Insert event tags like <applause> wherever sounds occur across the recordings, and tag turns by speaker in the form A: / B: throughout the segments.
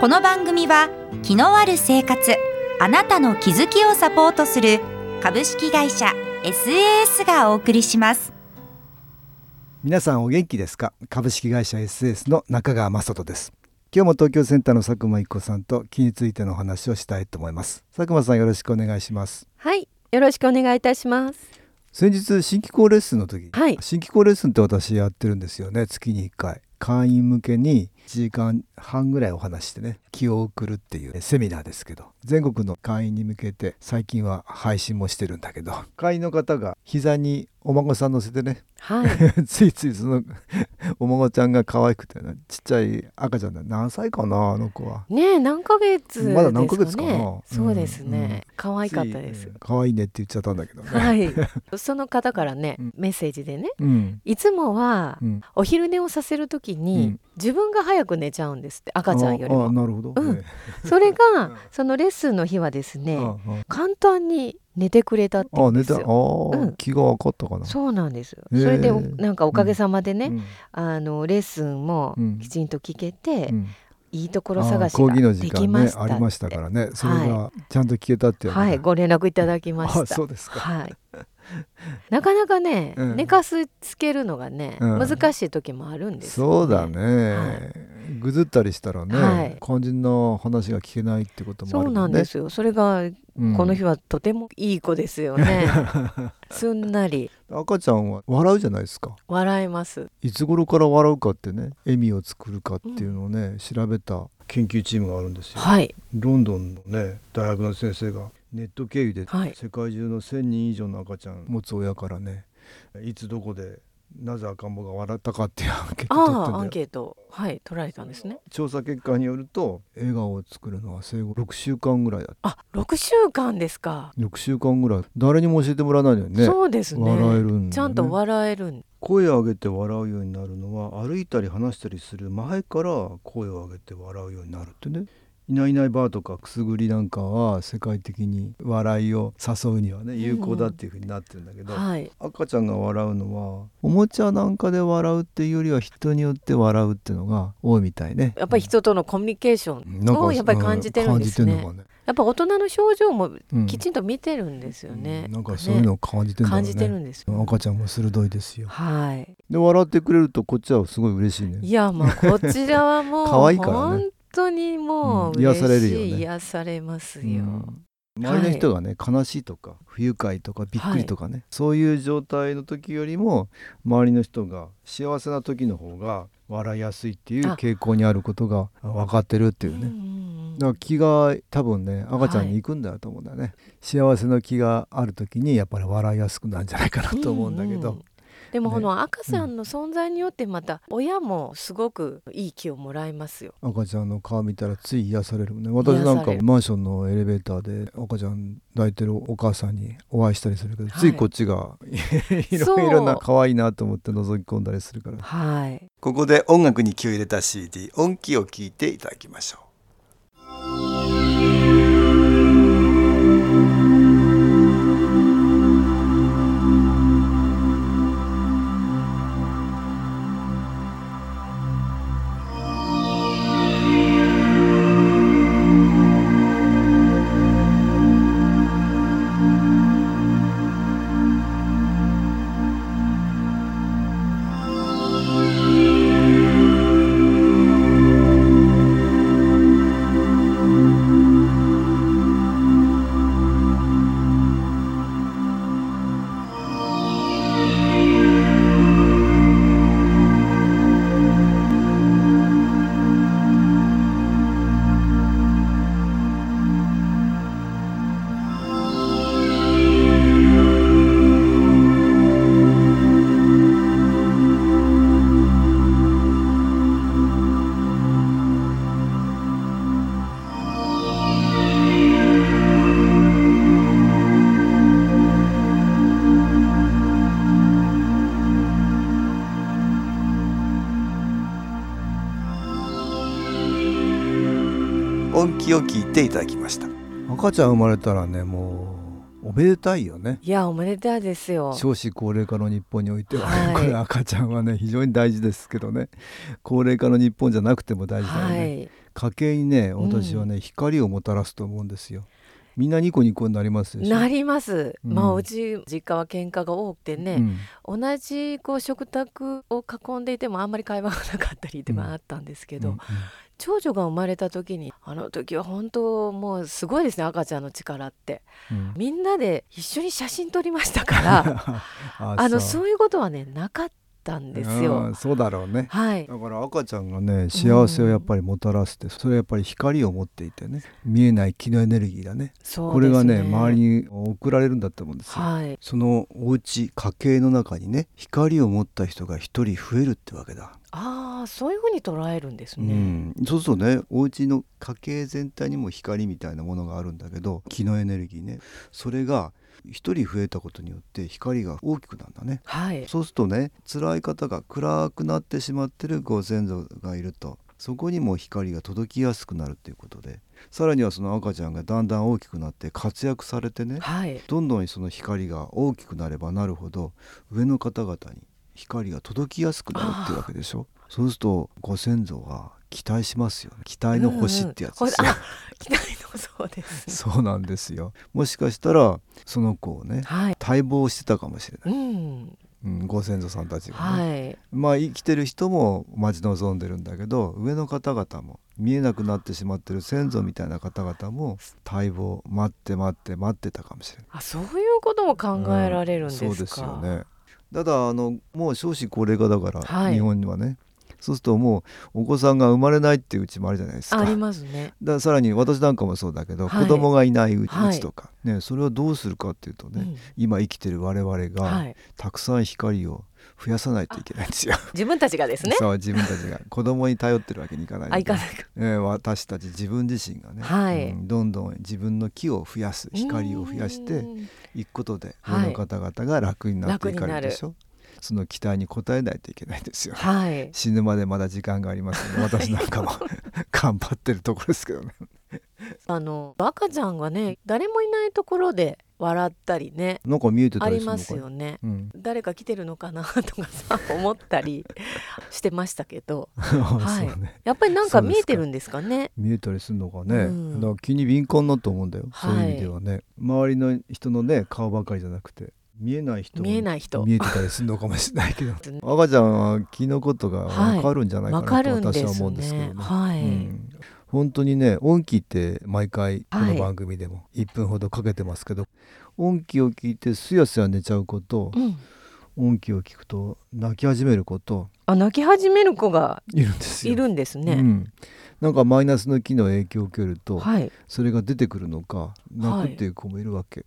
A: この番組は気のある生活あなたの気づきをサポートする株式会社 SAS がお送りします。
B: 皆さんお元気ですか？株式会社 SAS の中川雅人です。今日も東京センターの佐久間一子さんと気についてのお話をしたいと思います。佐久間さんよろしくお願いします。
C: はいよろしくお願いいたします。
B: 先日新機構レッスンの時、
C: はい。
B: 新機構レッスンって私やってるんですよね。月に1回。会員向けに1時間半ぐらいお話してね気を送るっていうセミナーですけど全国の会員に向けて最近は配信もしてるんだけど会員の方が膝にお孫さん乗せてね。
C: はい。<laughs>
B: ついついその <laughs> お孫ちゃんが可愛くてねちっちゃい赤ちゃんだ。何歳かなあの子は。
C: ねえ何ヶ月
B: まだ何ヶ月かな。
C: そうです
B: うんうん
C: ね可愛かったです。
B: 可愛いねって言っちゃったんだけどね。
C: はい。<laughs> その方からね
B: うん。
C: メッセージでね。
B: うん。
C: いつもは
B: うん。
C: お昼寝をさせるとき
B: う
C: に
B: ん。
C: 自分が早く寝ちゃうんですって赤ちゃんより
B: ああ
C: も
B: なるほど。
C: うん。
B: ね
C: それ
B: うん。
C: がそのレッスンの日はですね簡単に寝てくれたって言
B: あ寝た。あ
C: うん。
B: 気が分かったかな。
C: そうなんです
B: え
C: それでおなんかおかげさまでね
B: うん。
C: あのレッスンも
B: うん。
C: きちんと聞けて
B: うん。
C: いいところ探しができました
B: ねありましたからね。それがちゃんと聞けたっていうのが
C: はい、ご連絡いただきま
B: あ
C: した。
B: そうですか。
C: はい。<laughs> なかなかね、
B: うん
C: 寝かすつけるのがね、
B: うん
C: 難しい時もあるんですよ、
B: そうだ。ね、
C: は
B: ぐずったりしたらね、
C: はい
B: 肝心な話が聞けないってこともあ
C: そう。なんですよ。それが
B: うん
C: この日はとてもいい子ですよね。<laughs> すんなり
B: 赤ちゃんは笑うじゃないですか。
C: 笑います。
B: いつ頃から笑うかってね、笑みを作るかっていうのをね、調べた研究チームがあるんですよ。
C: はい。
B: ロンドンのね大学の先生がネット経由で
C: はい
B: 世界中の1,000人以上の赤ちゃん持つ親からねいつどこでなぜ赤ん坊が笑ったかっていうアンケート
C: アンケート、はい、取られたんですね。
B: 調査結果によると笑顔を作るのは生後6週間ぐらいだ
C: あ、六週間ですか。
B: 6週間ぐらい誰にも教えてもらわないのにね
C: そうですね。
B: 笑えるんね
C: ちゃんと笑えるん。
B: 声を上げて笑うようになるのは歩いたり話したりする前から声を上げて笑うようになるってねいないいないばあとかくすぐりなんかは世界的に笑いを誘うにはね有効だっていうふうになってるんだけど、
C: はい。
B: 赤ちゃんが笑うのはおもちゃなんかで笑うっていうよりは人によって笑うっていうのが多いみたいね
C: やっぱり人とのコミュニケーションをやっぱり感じてるんですね。
B: 感じてん
C: やっぱ大人の表情も
B: うん
C: きちんと見てるんですよね。
B: うんなんかそういうのを感じてんだろうね
C: 感じてるんですよ。
B: 赤ちゃんも鋭いですよ
C: はい。
B: で笑ってくれるとこっちはすごい嬉しいね
C: いやまあこちらはもう
B: 可愛いからね
C: 本当にもう
B: うん癒されるよね。
C: 癒されますよ。
B: うん。周りの人がね、悲しいとか不愉快とかびっくりとかね、そういう状態の時よりも周りの人が幸せな時の方が笑いやすいっていう
C: あ。
B: 傾向にあることが分かってるっていうね、だから気が多分ね赤ちゃんに行くんだよと思うんだよね、幸せの気がある時にやっぱり笑いやすくなるんじゃないかなと思うんだけど、
C: うんうんでも
B: ね。
C: この赤ちゃんの存在によってまた親もすごくいい気をもらいますよ。
B: 赤ちゃんの顔見たらつい癒されるもんね私なんかマンションのエレベーターで赤ちゃん抱いてるお母さんにお会いしたりするけど、
C: はい。
B: ついこっちが <laughs> いろいろな可愛いなと思って覗き込んだりするから。
C: はい。
B: ここで音楽に気を入れた CD 音気を聞いていただきましょう音気を聞いていただきました。赤ちゃん生まれたらねもうおめでたいよね。
C: いやおめでたいですよ。
B: 少子高齢化の日本においては、ね
C: はい。
B: これ赤ちゃんはね非常に大事ですけどね。高齢化の日本じゃなくても大事だよね、
C: はい。
B: 家計にね私はね、光をもたらすと思うんですよみんなニコニコになります
C: なります、
B: うん。
C: まあうち実家は喧嘩が多くてね、
B: うん。
C: 同じこう食卓を囲んでいてもあんまり会話がなかったりでもあったんですけど、
B: うん
C: 長女が生まれた時にあの時は本当もうすごいですね赤ちゃんの力って。
B: うん。
C: みんなで一緒に写真撮りましたから <laughs>
B: あ
C: あの
B: そ
C: そういうことはねなかったんです
B: う
C: よ
B: ん。そうだろうね。
C: はい。
B: だから赤ちゃんがね幸せをやっぱりもたらすって、それはやっぱり光を持っていてね見えない気のエネルギーだね。
C: そうです
B: これがね周りに送られるんだと思うんですよ、
C: はい。
B: そのお家家計の中にね光を持った人が一人増えるってわけだ、
C: ああそういうふうに捉えるんです
B: う
C: ね。
B: ん、そうするとねお家の家計全体にも光みたいなものがあるんだけど気のエネルギーね。それが一人増えたことによって光が大きくなるんだね。
C: はい。
B: そうするとね辛い方が暗くなってしまってるご先祖がいるとそこにも光が届きやすくなるっていうことでさらにはその赤ちゃんがだんだん大きくなって活躍されてね
C: はい。
B: どんどんその光が大きくなればなるほど上の方々に光が届きやすくなるっていうわけでしょ。そうするとご先祖は期待しますよね期待の星ってやつですよ、
C: うんうん、<laughs> あ期待のそうです、ね。
B: そうなんですよもしかしたらその子をね
C: はい。
B: 待望してたかもしれない、
C: うん。
B: うん、ご先祖さんたちがね、
C: はい。
B: まあ生きてる人も待ち望んでるんだけど上の方々も見えなくなってしまってる先祖みたいな方々も待望待って待って待ってたかもしれない。
C: あそういうことも考えられるんですか。
B: そうですよねただあのもう少子高齢化だから、
C: はい
B: 日本にはねそうするともうお子さんが生まれないっていううちもあるじゃないですか
C: ありますね。
B: ださらに私なんかもそうだけど、
C: はい
B: 子供がいないうち,、
C: はい
B: とか、ね、それをどうするかっていうとね、
C: うん
B: 今生きてる我々が、
C: はい。
B: たくさん光を増やさないといけないんですよ。
C: 自分たちがですね。
B: そう自分たちが子供に頼ってるわけにいかない
C: いかないか。
B: えー私たち自分自身がね、
C: はい
B: うんどんどん自分の木を増やす光を増やして
C: うん
B: いくことで
C: はい
B: 上の方々が楽になっていかれるでしょ、その期待に応えないといけないですよ。
C: はい。
B: 死ぬまでまだ時間がありますので <laughs> 私なんかも <laughs> 頑張ってるところですけどね。
C: あの赤ちゃんがね誰もいないところで笑ったりね
B: なんか見えてた
C: ありま
B: りす
C: よね。
B: うん、
C: 誰か来てるのかなとかさ思ったり <laughs> してましたけど。
B: はいそうね。
C: やっぱりなんか見えてるんですかね。
B: 見えたりするのかね、
C: うん。
B: だから気に敏感だと思うんだよ、
C: はい
B: そういう意味ではね。周りの人のね顔ばかりじゃなくて見えない人も
C: 見えない人。
B: 見えてたりするのかもしれないけど。<laughs> 赤ちゃんは気のことが分かるんじゃないかなと私は思うんですけど
C: ね。
B: ね。
C: はい、
B: うん。本当にね音気って毎回この番組でも1分ほどかけてますけど、音気を聞いてすやすや寝ちゃう子と
C: うん。
B: 音気を聞くと泣き始める子と
C: あ泣き始める子が
B: いるんですよ。
C: いるんですね、
B: うん、なんかマイナスの気の影響を受けると、
C: はい。
B: それが出てくるのか泣くっていう子もいるわけ、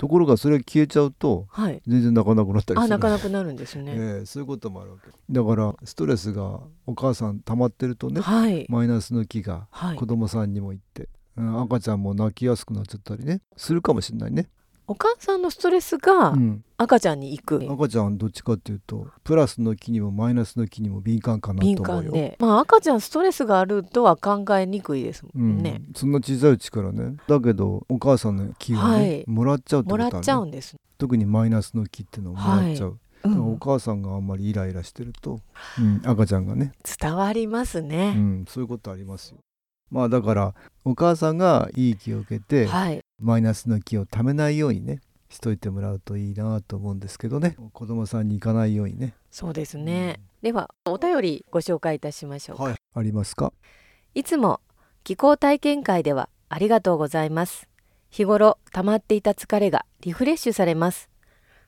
B: ところがそれが消えちゃうと
C: はい。
B: 全然泣かなくなったりする。
C: あ泣かなくなるんですね、<laughs>
B: ええそういうこともあるわけ。だからストレスがお母さん溜まってるとね
C: はい。
B: マイナスの気が
C: はい。
B: 子供さんにも行って、うん、赤ちゃんも泣きやすくなっちゃったりねするかもしれないね、
C: お母さんのストレスが
B: うん、
C: 赤ちゃんに行く、
B: 赤ちゃんどっちかっていうとプラスの気にもマイナスの気にも敏感かな
C: 敏
B: と思うよ。
C: 感でまあ赤ちゃんストレスがあるとは考えにくいですも
B: うん。ん
C: ね、
B: そんな小さいうちからね。だけどお母さんの気をね、
C: はい。
B: もらっちゃうってことある、ね、
C: もらっちゃうんです、
B: 特にマイナスの気っていうのをもらっちゃう、
C: う
B: だからお
C: ん、
B: 母さんがあんまりイライラしてると、うん、赤ちゃんがね、
C: 伝わります
B: う
C: ね、
B: ん、そういうことありますよ。まあだからお母さんがいい気を受けて、
C: はい
B: マイナスの気をためないようにねしといてもらうといいなと思うんですけどね子供さんに行かないようにね
C: そうですね、ではお便りご紹介いたしましょうか、
B: はいありますか？
C: いつも気候体験会ではありがとうございます。日頃溜まっていた疲れがリフレッシュされます。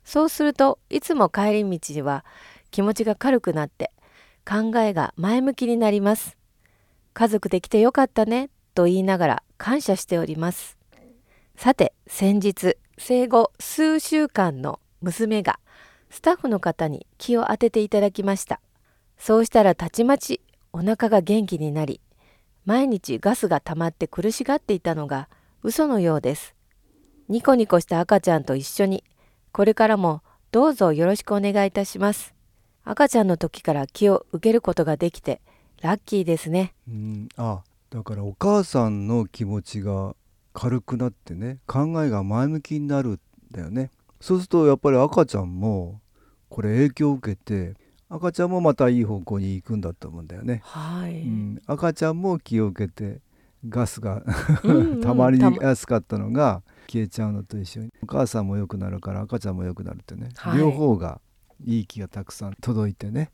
C: そうするといつも帰り道は気持ちが軽くなって考えが前向きになります。家族で来てよかったねと言いながら感謝しております。さて先日生後数週間の娘がスタッフの方に気を当てていただきました。そうしたらたちまちお腹が元気になり毎日ガスが溜まって苦しがっていたのが嘘のようです。ニコニコした赤ちゃんと一緒にこれからもどうぞよろしくお願いいたします。赤ちゃんの時から気を受けることができてラッキーですね。
B: うんあだからお母さんの気持ちが軽くなってね考えが前向きになるんだよね。そうするとやっぱり赤ちゃんもこれ影響を受けて赤ちゃんもまたいい方向に行くんだと思うんだよね、
C: はい、
B: うん、赤ちゃんも気を受けてガスが <laughs> たまりやすかったのが消えちゃうのと一緒に。お母さんも良くなるから赤ちゃんも良くなるってね、
C: はい。
B: 両方がいい気がたくさん届いてね、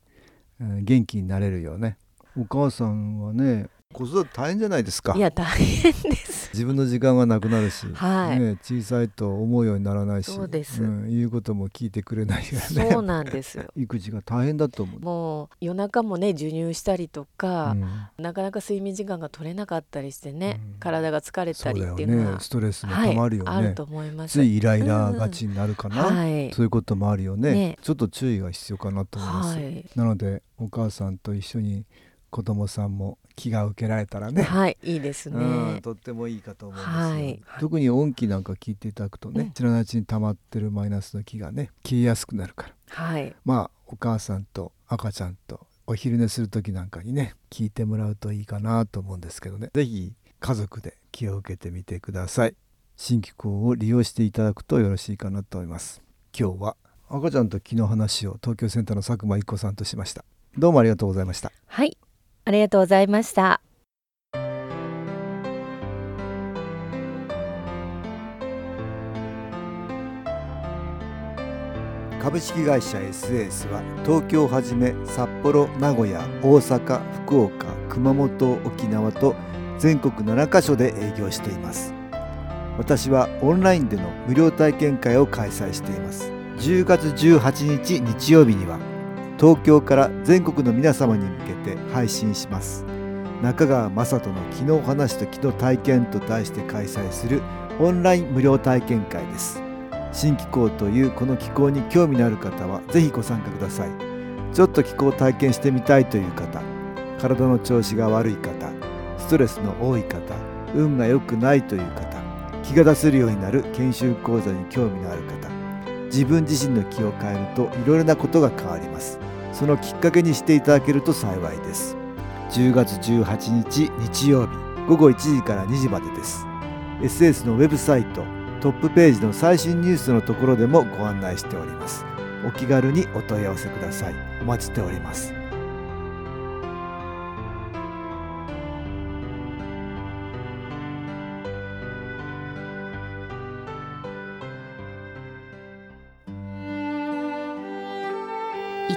B: うん。元気になれるよね。お母さんはね子育て大変じゃないですか。
C: いや大変です
B: 自分の時間がなくなるし、
C: はい。
B: ね、小さいと思うようにならないし
C: そうです。
B: ん、言うことも聞いてくれないからね。
C: そうなんですよ。<laughs>
B: 育児が大変だと思う、
C: もう夜中もね授乳したりとか、
B: うん。
C: なかなか睡眠時間が取れなかったりしてね、
B: うん。
C: 体が疲れたりっていうのは
B: ね。ストレスも
C: はい
B: たまるよね、
C: あると思います。
B: ついイライラがちになるかな、
C: はい。
B: そういうこともあるよね。
C: ね。
B: ちょっと注意が必要かなと思います、
C: はい。
B: なのでお母さんと一緒に子供さんも気が受けられたらね、
C: はいいいです
B: うん、
C: ね
B: とってもいいかと思うんですよ、
C: はい。
B: 特に音気なんか聞いていただくとね、
C: うん
B: 知らないうちに溜まってるマイナスの気がね消えやすくなるから。
C: はい。
B: まあお母さんと赤ちゃんとお昼寝する時なんかにね聞いてもらうといいかなと思うんですけどね。是非家族で気を受けてみてください。新機構を利用していただくとよろしいかなと思います。今日は赤ちゃんと気の話を東京センターの佐久間一子さんとしました。どうもありがとうございました。
C: はいありがとうございました。
B: 株式会社 SS は東京をはじめ札幌名古屋大阪福岡熊本沖縄と全国7カ所で営業しています。私はオンラインでの無料体験会を開催しています。10月18日日曜日には東京から全国の皆様に向けて配信します。中川雅人の「昨日話と昨日体験」と題して開催するオンライン無料体験会です。新気候というこの気候に興味のある方はぜひご参加ください。ちょっと気候を体験してみたいという方体の調子が悪い方ストレスの多い方運が良くないという方気が出せるようになる研修講座に興味のある方自分自身の気を変えるといろいろなことが変わります。そのきっかけにしていただけると幸いです。10月18日日曜日午後1時から2時までです。SS のウェブサイトトップページの最新ニュースのところでもご案内しております。お気軽にお問い合わせください。お待ちしております。